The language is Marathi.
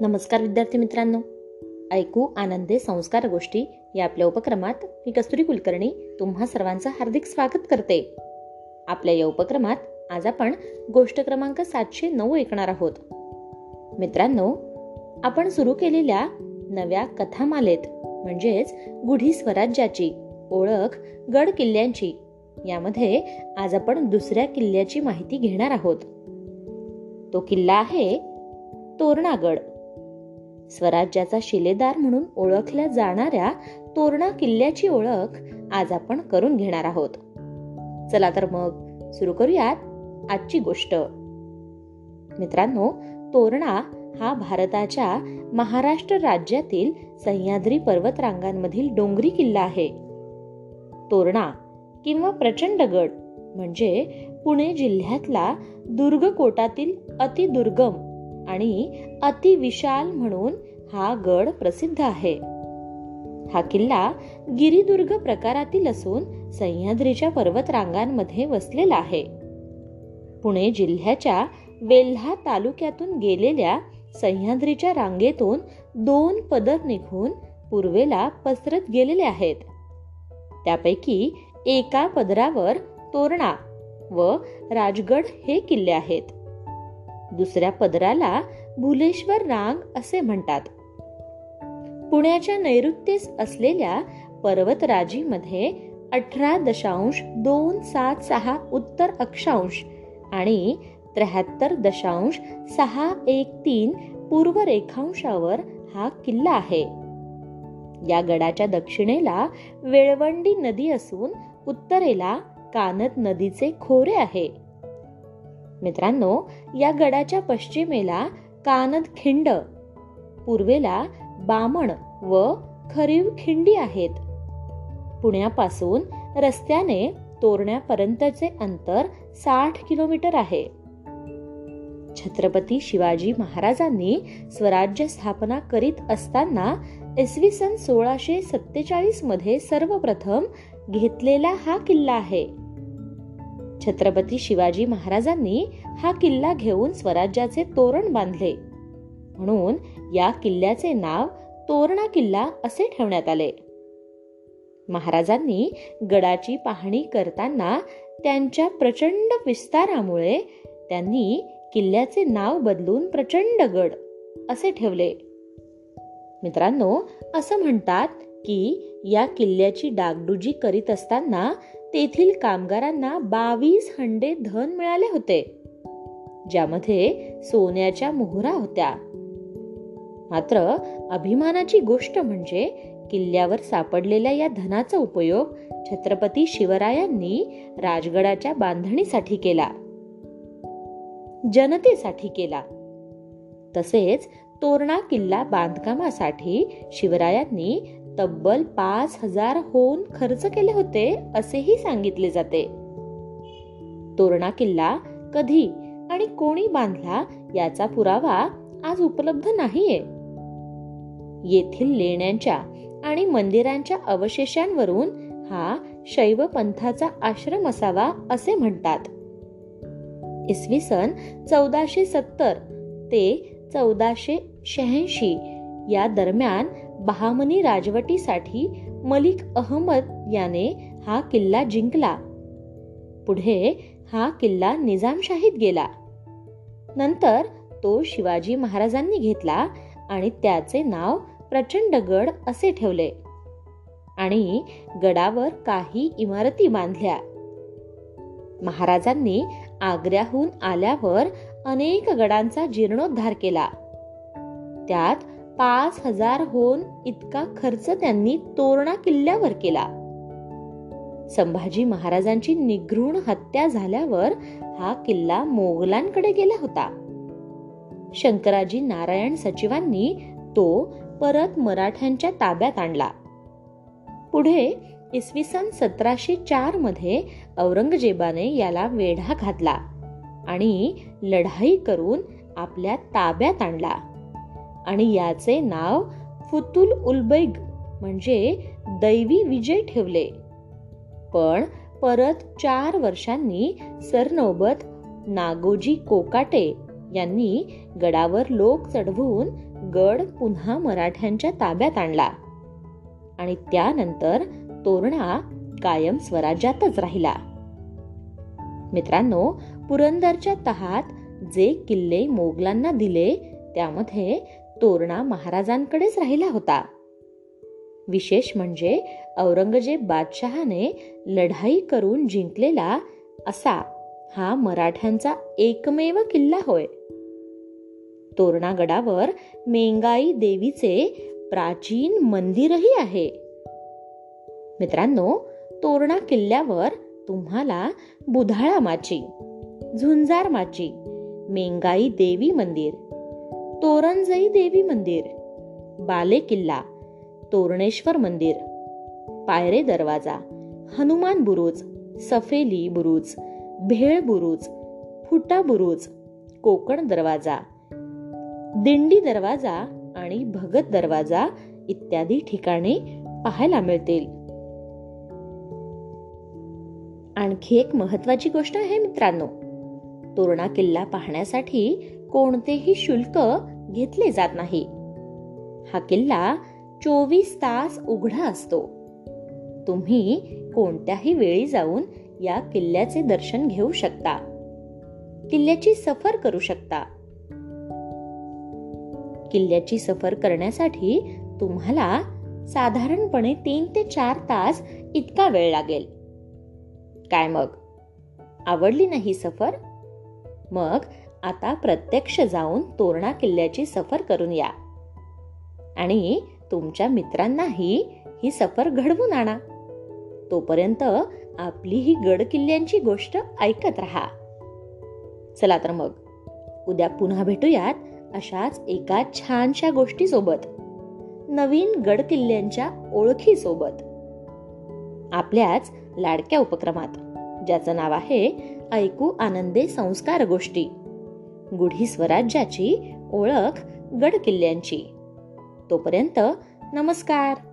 नमस्कार विद्यार्थी मित्रांनो. ऐकू आनंदे संस्कार गोष्टी या आपल्या उपक्रमात मी कस्तुरी कुलकर्णी तुम्हा सर्वांचं हार्दिक स्वागत करते. आपल्या या उपक्रमात आज आपण गोष्ट क्रमांक सातशे नऊ ऐकणार आहोत. मित्रांनो आपण सुरू केलेल्या नव्या कथामालेत म्हणजेच गुढी स्वराज्याची ओळख गड किल्ल्यांची यामध्ये आज आपण दुसऱ्या किल्ल्याची माहिती घेणार आहोत. तो किल्ला आहे तोरणागड. स्वराज्याचा शिलेदार म्हणून ओळखल्या जाणाऱ्या तोरणा किल्ल्याची ओळख आज आपण करून घेणार आहोत. चला तर मग सुरू करूयात आजची गोष्ट. मित्रांनो तोरणा हा भारताच्या महाराष्ट्र राज्यातील सह्याद्री पर्वतरांगांमधील डोंगरी किल्ला आहे. तोरणा किंवा प्रचंडगड म्हणजे पुणे जिल्ह्यातला दुर्गकोटातील अतिदुर्गम आणि अतिविशाल म्हणून हा गड प्रसिद्ध आहे. हा किल्ला गिरिदुर्ग प्रकारातील असून सह्याद्रीच्या पर्वतरांगांमध्ये वसलेला आहे. पुणे जिल्ह्याच्या वेल्हा तालुक्यातून गेलेल्या सह्याद्रीच्या रांगेतून दोन पदर निघून पूर्वेला पसरत गेलेले आहेत. त्यापैकी एका पदरावर तोरणा व राजगड हे किल्ले आहेत. दुसऱ्या पदराला भुलेश्वर रांग असे म्हणतात. पुण्याच्या नैऋत्येस असलेल्या पर्वतराजीमध्ये अठरा दशांश दोन सात सहा उत्तर अक्षांश आणि त्र्याहत्तर दशांश सहा एक तीन पूर्व रेखांशावर हा किल्ला आहे. या गडाच्या दक्षिणेला वेळवंडी नदी असून उत्तरेला कानत नदीचे खोरे आहे. मित्रांनो या गडाच्या पश्चिमेला कानद खिंड. पूर्वेला बामण व खरीव खिंडी आहेत. पुण्यापासून रस्त्याने तोरण्यापर्यंतचे अंतर साठ किलोमीटर आहे. छत्रपती शिवाजी महाराजांनी स्वराज्य स्थापना करीत असताना इसवी सन सोळाशे सत्तेचाळीसमध्ये सर्वप्रथम घेतलेला हा किल्ला आहे. छत्रपती शिवाजी महाराजांनी हा किल्ला घेऊन स्वराज्याचे तोरण बांधले. म्हणून या किल्ल्याचे नाव तोरणा किल्ला असे ठेवण्यात आले. महाराजांनी गडाची पाहणी करताना त्यांच्या प्रचंड विस्तारामुळे त्यांनी किल्ल्याचे नाव बदलून प्रचंड गड असे ठेवले. मित्रांनो असं म्हणतात की या किल्ल्याची डागडुजी करीत असताना तेथील कामगारांना बावीस हंडे धन मिळाले होते. ज्यामध्ये सोन्याच्या मोहरा होत्या. मात्र अभिमानाची गोष्ट म्हणजे किल्ल्यावर सापडलेल्या या धनाचा उपयोग छत्रपती शिवरायांनी राजगडाच्या बांधणीसाठी केला. जनतेसाठी केला. तसेच तोरणा किल्ला बांधकामासाठी शिवरायांनी तब्बल पाच हजार होऊन खर्च केले होते असेही सांगितले जाते. तोरणा किल्ला कधी आणि कोणी बांधला याचा पुरावा आज उपलब्ध नाहीये. येथील लेण्यांच्या आणि मंदिरांच्या अवशेषांवरून हा शैव पंथाचा आश्रम असावा असे म्हणतात. इसवी सन चौदाशे सत्तर ते चौदाशे शहाऐंशी या दरम्यान बहामनी राजवटीसाठी मलिक अहमद याने हा किल्ला जिंकला. पुढे हा किल्ला निजामशाहीत गेला. नंतर तो शिवाजी महाराजांनी घेतला आणि त्याचे नाव प्रचंड गड असे ठेवले. आणि गडावर काही इमारती बांधल्या. महाराजांनी आग्र्याहून आल्यावर अनेक गडांचा जीर्णोद्धार केला. त्यात पाच हजार होऊन इतका खर्च त्यांनी तोरणा किल्ल्यावर केला. संभाजी महाराजांची निघृण हत्या झाल्यावर हा किल्ला मोगलांकडे गेला होता. शंकराजी नारायण सचिवांनी तो परत मराठ्यांच्या ताब्यात आणला. पुढे इसवी सन सतराशे चारमध्ये औरंगजेबाने याला वेढा घातला आणि लढाई करून आपल्या ताब्यात आणला. आणि याचे नाव फुतुल उलबैग म्हणजे दैवी विजय ठेवले. पण परत चार वर्षांनी सरनौबत नागोजी कोकाटे यांनी गडावर लोक चढवून गड पुन्हा मराठ्यांच्या ताब्यात आणला. आणि त्यानंतर तोरणा कायम स्वराज्यातच राहिला. मित्रांनो पुरंदरच्या तहात जे किल्ले मोगलांना दिले त्यामध्ये तोरणा महाराजांकडेच राहिला होता. विशेष म्हणजे औरंगजेब बादशहाने लढाई करून जिंकलेला असा हा मराठ्यांचा एकमेव किल्ला होय. तोरणागडावर मेंगाई देवीचे प्राचीन मंदिरही आहे. मित्रांनो तोरणा किल्ल्यावर तुम्हाला बुधाळा माची झुंजार माची मेंगाई देवी मंदिर तोरणजई देवी मंदिर बाले किल्ला तोरणेश्वर मंदिर. पायरे दरवाजा हनुमान बुरुज सफेली बुरुज भेळ बुरुज फुटा बुरुज कोकण दरवाजा दिंडी दरवाजा आणि भगत दरवाजा इत्यादी ठिकाणे पाहायला मिळतील. आणखी एक महत्वाची गोष्ट आहे मित्रांनो तोरणा किल्ला पाहण्यासाठी कोणतेही शुल्क घेतले जात नाही. हा किल्ला चोवीस तास उघडा असतो. तुम्ही कोणत्याही वेळी जाऊन या किल्ल्याचे दर्शन घेऊ शकता. किल्ल्याची सफर करू शकता. किल्ल्याची सफर करण्यासाठी तुम्हाला साधारणपणे तीन ते चार तास इतका वेळ लागेल. काय मग? आवडली नाही सफर? मग आता प्रत्यक्ष जाऊन तोरणा किल्ल्याची सफर करून या. आणि तुमच्या मित्रांनाही ही सफर घडवून आणा. तोपर्यंत आपली ही गड किल्ल्यांची गोष्ट ऐकत राहा. चला तर मग उद्या पुन्हा भेटूयात अशाच एका छानशा गोष्टीसोबत नवीन गड किल्ल्यांच्या ओळखीसोबत. आपल्याच लाडक्या उपक्रमात ज्याचं नाव आहे ऐकू आनंदे संस्कार गोष्टी गुढी स्वराज्याची ओळख गड किल्ल्यांची तोपर्यंत नमस्कार.